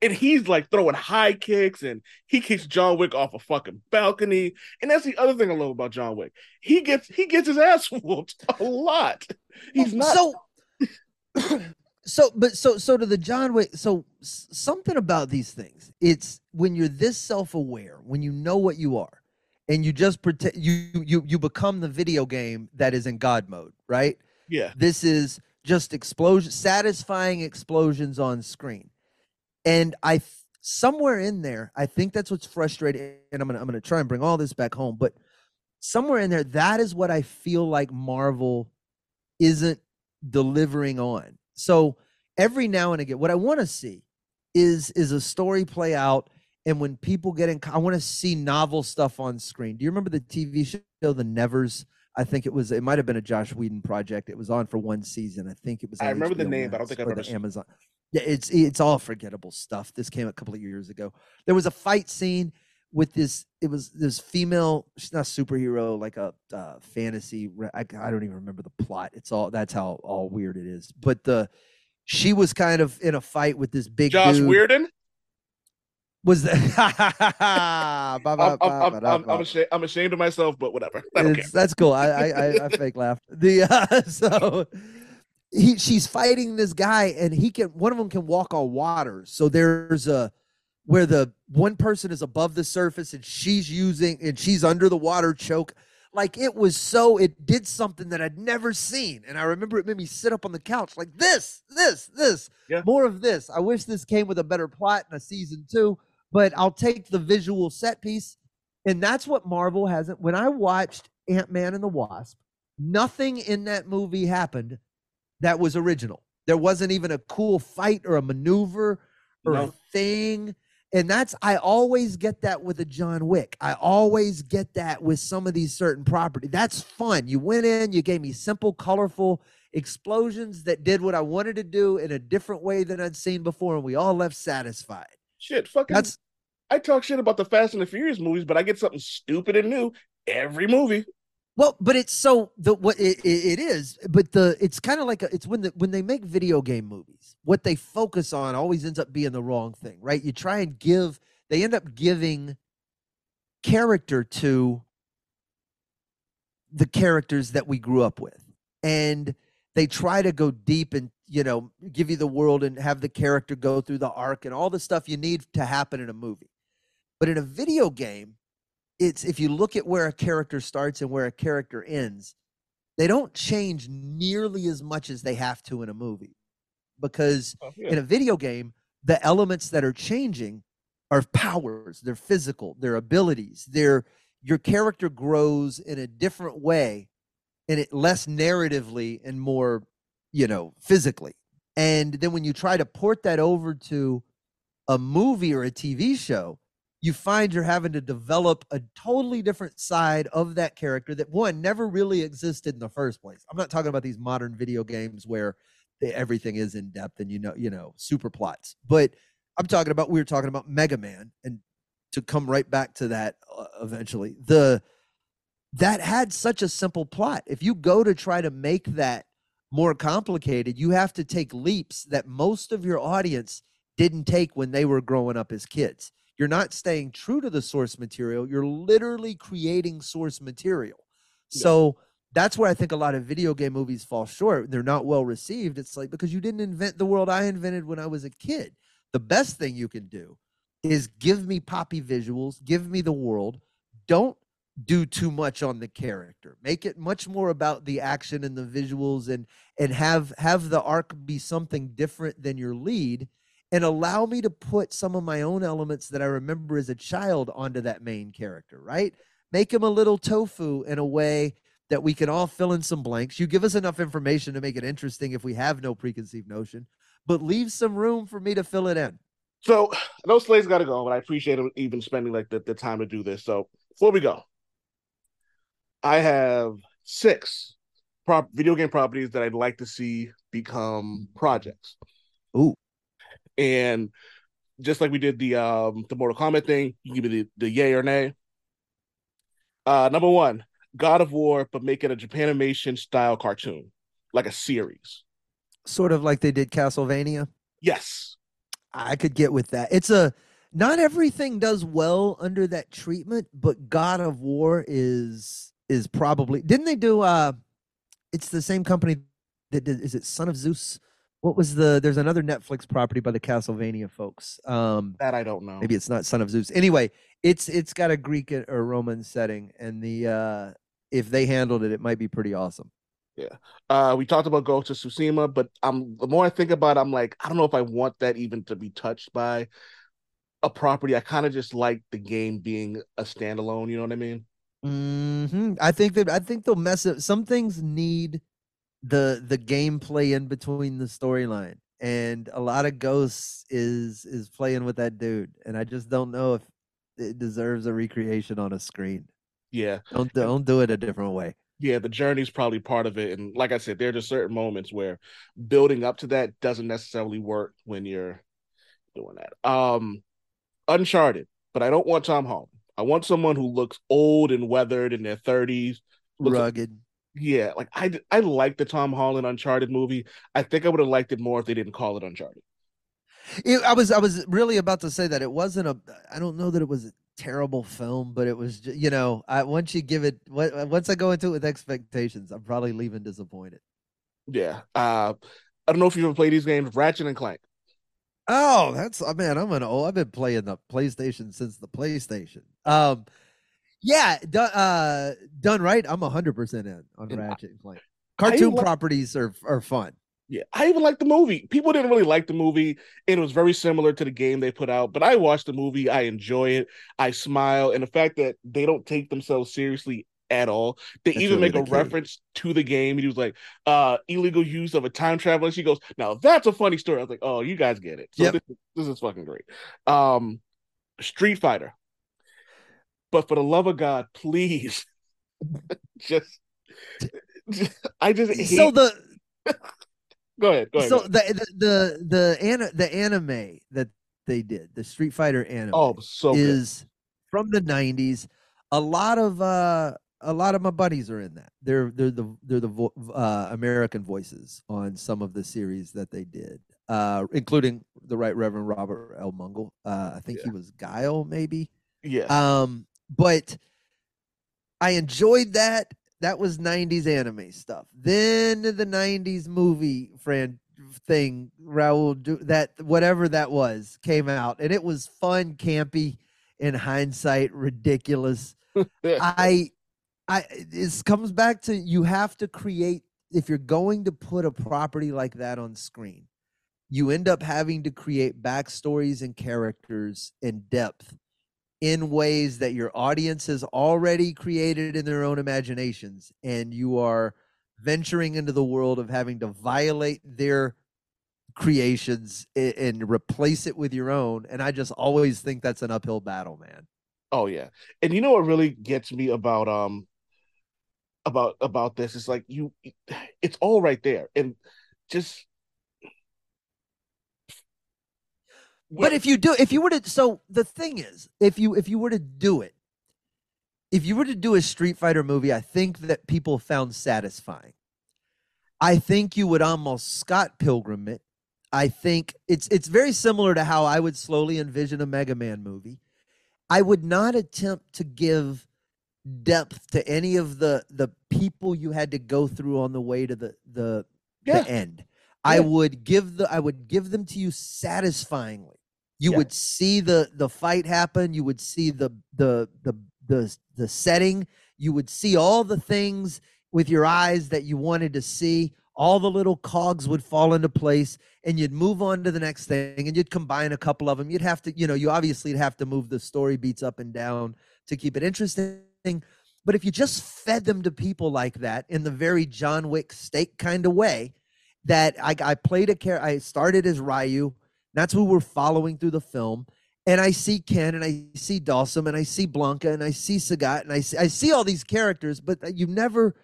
and he's like throwing high kicks and he kicks john wick off a fucking balcony. And that's the other thing i love about john wick. He gets he gets his ass whooped a lot. He's not so so but so so to the john wick so something about these things. It's when you're this self-aware when you know what you are and you just pretend you you you become the video game that is in god mode right? Yeah. This is just explosion satisfying explosions on screen and i th- somewhere in there i think that's what's frustrating and i'm gonna i'm gonna try and bring all this back home but somewhere in there that is what i feel like marvel isn't delivering on. So every now and again what i want to see is is a story play out and when people get in i want to see novel stuff on screen. Do you remember the tv show the nevers? I think it was it might have been a joss whedon project. It was on for one season. I think it was I remember the HBO name, but I don't think ever the amazon it's it's all forgettable stuff this came a couple of years ago there was a fight scene with this it was this female she's not a superhero like a uh, fantasy I, I don't even remember the plot it's all that's how all weird it is but the she was kind of in a fight with this big josh dude Weirden. was that I'm, I'm, I'm, I'm. Ashamed, I'm ashamed of myself but whatever i don't care that's cool. I, I, I, I fake laugh. The uh, so he she's fighting this guy, and he can one of them can walk on water. So there's a where the one person is above the surface, and she's using and she's under the water choke. Like it was so it did something that I'd never seen, and I remember it made me sit up on the couch like this, this, this, Yeah. more of this. I wish this came with a better plot in a season two, but I'll take the visual set piece and that's what Marvel hasn't. When I watched Ant Man and the Wasp, nothing in that movie happened that was original. There wasn't even a cool fight or a maneuver or a thing. And that's, I always get that with a John Wick. I always get that with some of these certain property. That's fun. You went in, you gave me simple, colorful explosions that did what I wanted to do in a different way than I'd seen before. And we all left satisfied. shit fucking That's, I talk shit about the Fast and the Furious movies, but I get something stupid and new every movie. Well, but it's so the what it, it, is, but the it's kind of like a, it's when the when they make video game movies, what they focus on always ends up being the wrong thing, right? You try and give, they end up giving character to the characters that we grew up with, and they try to go deep and you know give you the world and have the character go through the arc and all the stuff you need to happen in a movie. But in a video game, it's if you look at where a character starts and where a character ends, they don't change nearly as much as they have to in a movie. Because Oh, yeah. in a video game, the elements that are changing are powers, they're physical, their abilities, their your character grows in a different way and it less narratively and more, you know, physically. And then when you try to port that over to a movie or a TV show, you find you're having to develop a totally different side of that character that one never really existed in the first place. I'm not talking about these modern video games where they- everything is in depth and you know, you know, super plots. But I'm talking about we were talking about Mega Man and to come right back to that uh, eventually. The that had such a simple plot. If you go to try to make that more complicated, you have to take leaps that most of your audience didn't take when they were growing up as kids. You're not staying true to the source material, you're literally creating source material. Yeah. So that's where I think a lot of video game movies fall short. They're not well received. It's like because you didn't invent the world I invented when I was a kid. The best thing you can do is give me poppy visuals, give me the world. Don't do too much on the character. Make it much more about the action and the visuals and and have have the arc be something different than your lead and allow me to put some of my own elements that I remember as a child onto that main character, right? Make him a little tofu in a way that we can all fill in some blanks. You give us enough information to make it interesting if we have no preconceived notion, but leave some room for me to fill it in. So I know Slade's got to go, but I appreciate him even spending like the, the time to do this. So before we go, I have six prop video game properties that I'd like to see become projects. Ooh. And just like we did the um the Mortal Kombat thing, you give me the, the yay or nay. Uh number one, God of War, but make it a Japanimation style cartoon, like a series. Sort of like they did Castlevania. Yes. I could get with that. It's a not everything does well under that treatment, but God of War is is probably didn't they do uh it's the same company that did is it Son of Zeus? What was the there's another Netflix property by the Castlevania folks. Um That I don't know. maybe it's not Son of Zeus. Anyway, it's it's got a Greek or Roman setting and the uh if they handled it, it might be pretty awesome. Yeah. Uh, we talked about Ghost of Tsushima, but I'm the more I think about it, I'm like, I don't know if I want that even to be touched by a property. I kind of just like the game being a standalone. You know what I mean? hmm I think that I think they'll mess up. Some things need the the gameplay in between the storyline, and a lot of Ghosts is is playing with that dude, and I just don't know if it deserves a recreation on a screen. Yeah, Don't don't do it a different way. yeah. The journey's probably part of it, and like I said, there are just certain moments where building up to that doesn't necessarily work when you're doing that. Um, Uncharted, but I don't want Tom Holland. I want someone who looks old and weathered in their 30s. Looks like Rugged. Yeah, like I I like the Tom Holland Uncharted movie. I think I would have liked it more if they didn't call it Uncharted. It, I was I was really about to say that it wasn't a. I don't know that it was a terrible film, but it was you know I once you give it once I go into it with expectations, I'm probably leaving disappointed. Yeah. Uh I don't know if you've ever played these games, Ratchet and Clank. Oh, that's oh, man. I'm an old. I've been playing the PlayStation since the PlayStation. Um, yeah, done, uh, done right. I'm hundred percent in on And I- Ratchet and Clank. Cartoon like- properties are are fun. Yeah, I even like the movie. People didn't really like the movie, it was very similar to the game they put out. But I watched the movie, I enjoy it, I smile, and the fact that they don't take themselves seriously at all. They That's even really make a key. reference to the game. And he was like, uh, illegal use of a time traveler. She goes, Now that's a funny story. I was like, Oh, you guys get it. So Yep. this, this is fucking great. Um Street Fighter. But for the love of God, please just I just hate So the go ahead, go ahead. so the the the the, the anime that they did, the Street Fighter anime, Oh, so good. is from the 90s. A lot of uh a lot of my buddies are in that. They're they're the they're the vo- uh, American voices on some of the series that they did, uh, including the Right Reverend Robert L. Mungle. Uh, I think he was Guile, maybe. Yeah. Um, but I enjoyed that. That was 90s anime stuff. Then the 90s movie friend thing, Raul, do that whatever that was came out, and it was fun, campy, in hindsight, ridiculous. I, I, this comes back to you have to create if you're going to put a property like that on screen, you end up having to create backstories and characters in depth in ways that your audience has already created in their own imaginations and you are venturing into the world of having to violate their creations and replace it with your own and i just always think that's an uphill battle man Oh yeah. And you know what really gets me about um about about this is like you it's all right there. And just But if you do, if you were to, so the thing is, if you if you were to do it, if you were to do a Street Fighter movie, I think that people found satisfying. I think you would almost Scott Pilgrim it. I think it's it's very similar to how I would slowly envision a Mega Man movie. I would not attempt to give depth to any of the the people you had to go through on the way to the the, Yeah. the end. I would give the I would give them to you satisfyingly. You Yeah. would see the the fight happen. You would see the the the the the setting. You would see all the things with your eyes that you wanted to see. All the little cogs would fall into place, and you'd move on to the next thing, and you'd combine a couple of them. You'd have to, you know, you obviously have to move the story beats up and down to keep it interesting. But if you just fed them to people like that in the very John Wick steak kind of way, that I, I played a character, I started as Ryu. That's who we're following through the film. And I see Ken and I see Dhalsim and I see Blanka and I see Sagat and I see, I see all these characters, but uh, you never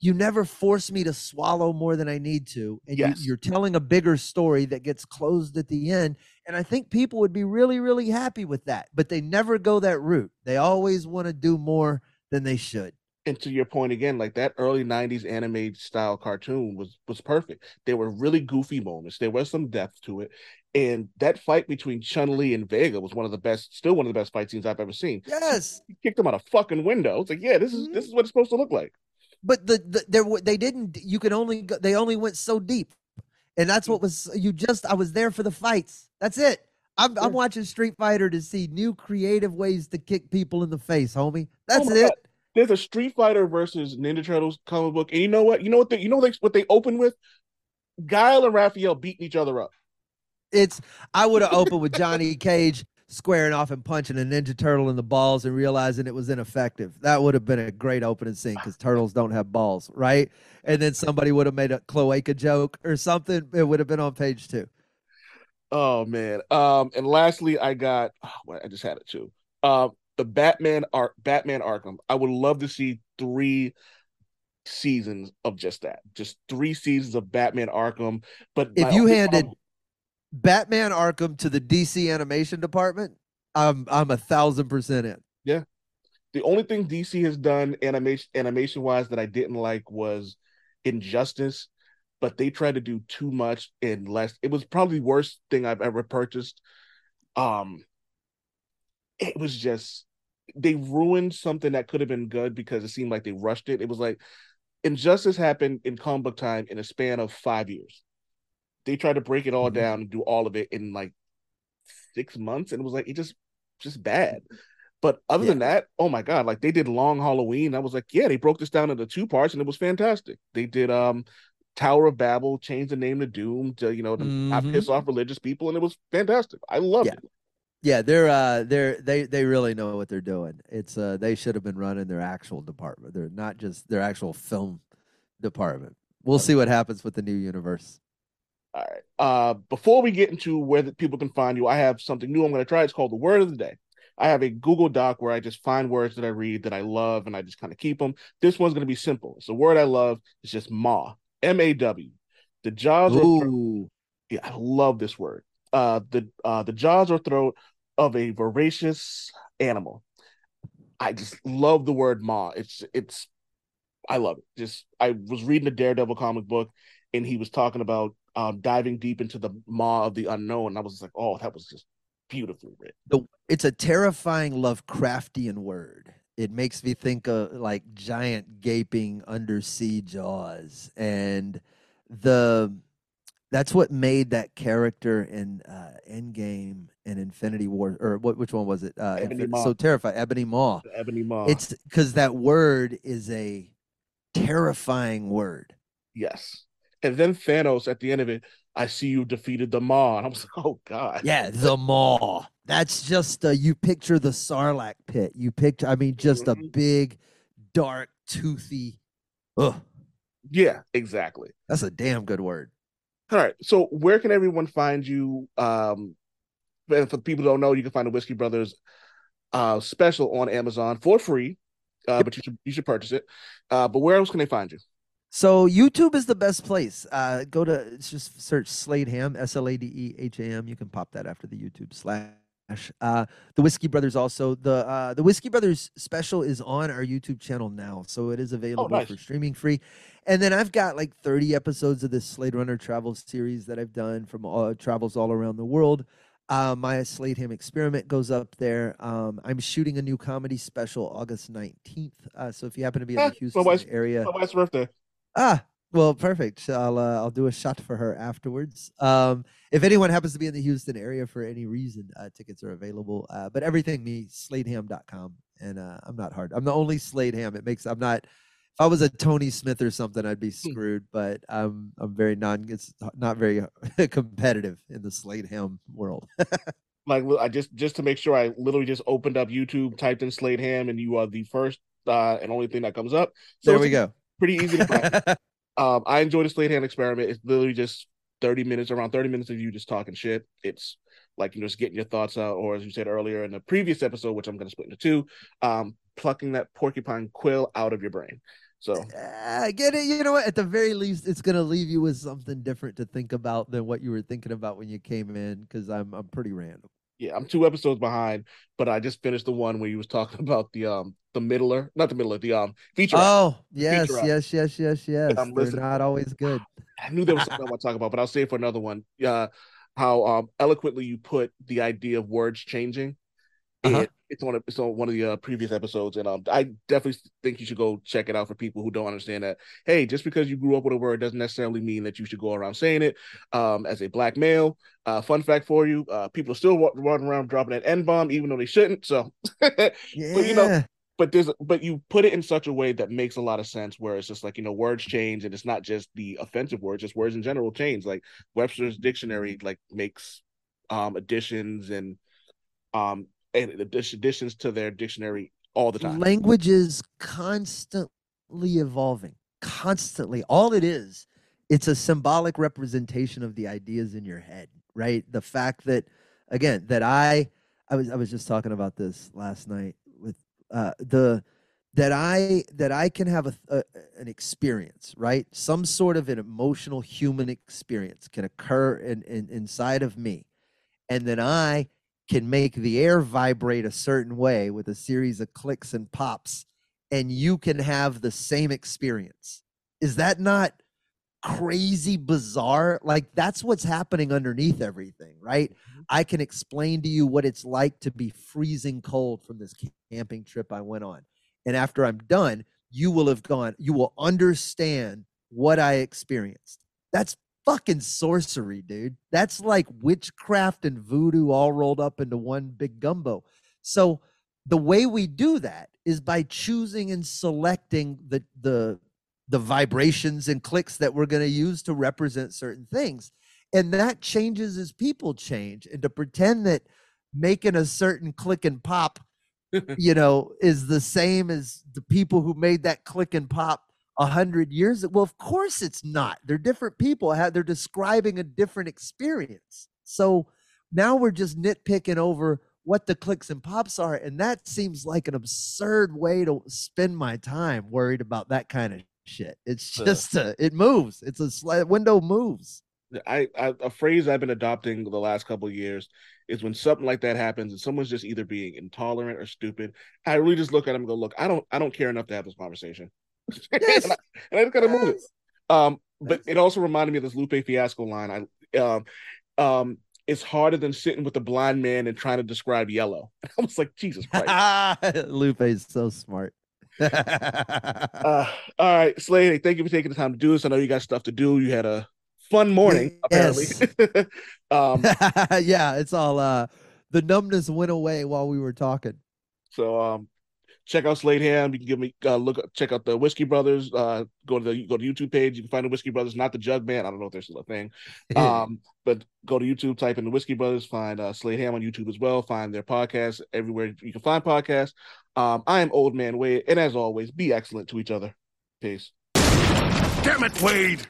you never force me to swallow more than I need to. And Yes. you, you're telling a bigger story that gets closed at the end. And I think people would be really, really happy with that. But they never go that route. They always want to do more than they should. And to your point again, like that early '90s anime style cartoon was was perfect. There were really goofy moments. There was some depth to it, and that fight between Chun Li and Vega was one of the best, still one of the best fight scenes I've ever seen. Yes. He kicked him out a fucking window. It's like, yeah, this is this is mm-hmm. what it's supposed to look like. but the, the there they didn't you could only go, they only went so deep and that's what was you just i was there for the fights that's it i'm, I'm watching street fighter to see new creative ways to kick people in the face homie oh that's my it God. There's a Street Fighter versus Ninja Turtles comic book, and you know what? You know what? They, you know what they, open with? Guile and Raphael beating each other up. it's i would have opened with johnny cage squaring off and punching a ninja turtle in the balls and realizing it was ineffective that would have been a great opening scene because turtles don't have balls right and then somebody would have made a cloaca joke or something it would have been on page two Oh man. Um, and lastly, I got oh, well, I just had it too. Um, the Batman Batman Arkham. I would love to see three seasons of just that. Just three seasons of Batman Arkham. But If you handed- problem- Batman Arkham to the DC animation department, I'm I'm a thousand percent in. Yeah. The only thing DC has done animation animation wise that I didn't like was Injustice, but they tried to do too much in less. It was probably the worst thing I've ever purchased. Um, it was just they ruined something that could have been good because it seemed like they rushed it. It was like Injustice happened in comic book time in a span of five years. They tried to break it all Mhm. down and do all of it in like six months, and it was like it just just bad. But other than that, oh my god, like they did Long Halloween. I was like, yeah, they broke this down into two parts, and it was fantastic. They did um Tower of Babel, changed the name to Doom to you know to not Mhm. piss off religious people, and it was fantastic. I loved Yeah. it. Yeah, they're uh they're they they really know what they're doing. It's uh they should have been running their actual department. They're not just their actual film department. We'll see what happens with the new universe. All right. Uh, before we get into where the people can find you, I have something new I'm going to try. It's called the Word of the Day. I have a Google Doc where I just find words that I read that I love, and I just kind of keep them. This one's going to be simple. It's a word I love. It's just Maw, M A W. The jaws. Ooh. Yeah, I love this word. Uh, the uh, the jaws or throat of a voracious animal. I just love the word Maw. It's it's I love it. Just I was reading a Daredevil comic book and he was talking about um, diving deep into the maw of the unknown. I was like, oh, that was just beautifully written. the it's a terrifying Lovecraftian word. It makes me think of like giant gaping undersea jaws, and the that's what made that character in uh, Endgame and Infinity War, or what? Which one was it? Uh, Ebony Infin- Maw. so terrified, Ebony Maw. The Ebony Maw. It's because that word is a terrifying word. yes. And then Thanos at the end of it, I see you defeated the Maw. And I was like, oh God. Yeah, the maw. That's just uh, you picture the Sarlacc pit. You picture, I mean, just a Mhm. big, dark, toothy. Ugh, Yeah, exactly. that's a damn good word. All right. So where can everyone find you? Um and for people who don't know, you can find the Whiskey Brothers uh special on Amazon for free. Uh, but you should you should purchase it. Uh, but where else can they find you? So YouTube is the best place. Uh, go to just search Slade Ham, S L A D E H A M. You can pop that after the YouTube slash. Uh, the Whiskey Brothers also the uh, the Whiskey Brothers special is on our YouTube channel now, so it is available nice. for streaming free. And then I've got like 30 episodes of this Slade Runner travel series that I've done from all, travels all around the world. Uh, my Slade Ham experiment goes up there. Um, I'm shooting a new comedy special August 19th. Uh, so if you happen to be in Eh, the my Houston wife's- area, My wife's birthday. Ah, well, perfect. I'll uh, I'll do a shot for her afterwards. Um, if anyone happens to be in the Houston area for any reason, uh, tickets are available. Uh, but everything me sladeham.com, and uh, I'm not hard. I'm the only Slade Ham. It makes I'm not. If I was a Tony Smith or something, I'd be screwed. But I'm I'm very non. It's not very competitive in the Slade Ham world. Like I just just to make sure I literally just opened up YouTube, typed in Slade Ham, and you are the first uh and only thing that comes up. So there we go. Pretty easy to find. Um, I enjoy the Slade Ham experiment. It's literally just 30 minutes, around 30 minutes of you just talking shit. It's like you know, just getting your thoughts out, or as you said earlier in the previous episode, which I'm gonna split into two, um, plucking that porcupine quill out of your brain. So I get it. You know what? At the very least, it's gonna leave you with something different to think about than what you were thinking about when you came in. Because I'm I'm pretty random. yeah, I'm two episodes behind, but I just finished the one where you was talking about the um the middler, not the middler, the um feature. Oh yes, feature yes, yes, yes, yes. I'm They're not always good. I knew there was something I want to talk about, but I'll save for another one. Uh, how um eloquently you put the idea of words changing. Uh-huh. It, it's on a, it's on one of the uh, previous episodes, and um, I definitely think you should go check it out for people who don't understand that. Hey, just because you grew up with a word doesn't necessarily mean that you should go around saying it. Um, as a black male, uh, fun fact for you: uh, people are still running around dropping that n bomb, even though they shouldn't. So, Yeah. you know, but there's but you put it in such a way that makes a lot of sense where it's just like you know words change and it's not just the offensive words just words in general change like webster's dictionary like makes um additions and um and addition- additions to their dictionary all the time Language is constantly evolving. Constantly. All it is, it's a symbolic representation of the ideas in your head, right? The fact that, again, that I, I was, I was just talking about this last night uh, the that I that I can have a, a an experience, right? Some sort of an emotional human experience can occur in, in inside of me, and then I can make the air vibrate a certain way with a series of clicks and pops, and you can have the same experience. Is that not crazy bizarre? Like that's what's happening underneath everything, right? Mm-hmm. I can explain to you what it's like to be freezing cold from this camping trip I went on. And after I'm done, you will have gone, you will understand what I experienced. That's fucking sorcery, dude. That's like witchcraft and voodoo all rolled up into one big gumbo. So the way we do that is by choosing and selecting the the the vibrations and clicks that we're going to use to represent certain things. And that changes as people change. And to pretend that making a certain click and pop, you know, is the same as the people who made that click and pop a hundred years ago. Well, of course it's not. They're different people. They're describing a different experience. So now we're just nitpicking over what the clicks and pops are. And that seems like an absurd way to spend my time worried about that kind of shit. It's just, a, it moves. It's a sli- window moves. I, I a phrase I've been adopting the last couple of years is when something like that happens and someone's just either being intolerant or stupid. I really just look at them and go, look, I don't I don't care enough to have this conversation. Yes. and, I, and I just gotta move it. Um, but it also reminded me of this Lupe Fiasco line. I um um it's harder than sitting with a blind man and trying to describe yellow. I was like, Jesus Christ. Lupe's so smart. Uh, all right, Slade, thank you for taking the time to do this. I know you got stuff to do. You had a fun morning, apparently. um, yeah, it's all uh the numbness went away while we were talking. so um, check out Slade Ham. You can give me uh, look check out the Whiskey Brothers. Uh, go to the go to YouTube page. You can find the Whiskey Brothers, not the Jug Man. I don't know if there's still a thing. Um, but go to YouTube, type in the Whiskey Brothers, find uh, Slade Ham on YouTube as well. Find their podcast everywhere you can find podcasts. Um, I am Old Man Wade, and as always, be excellent to each other. Peace. Damn it, Wade!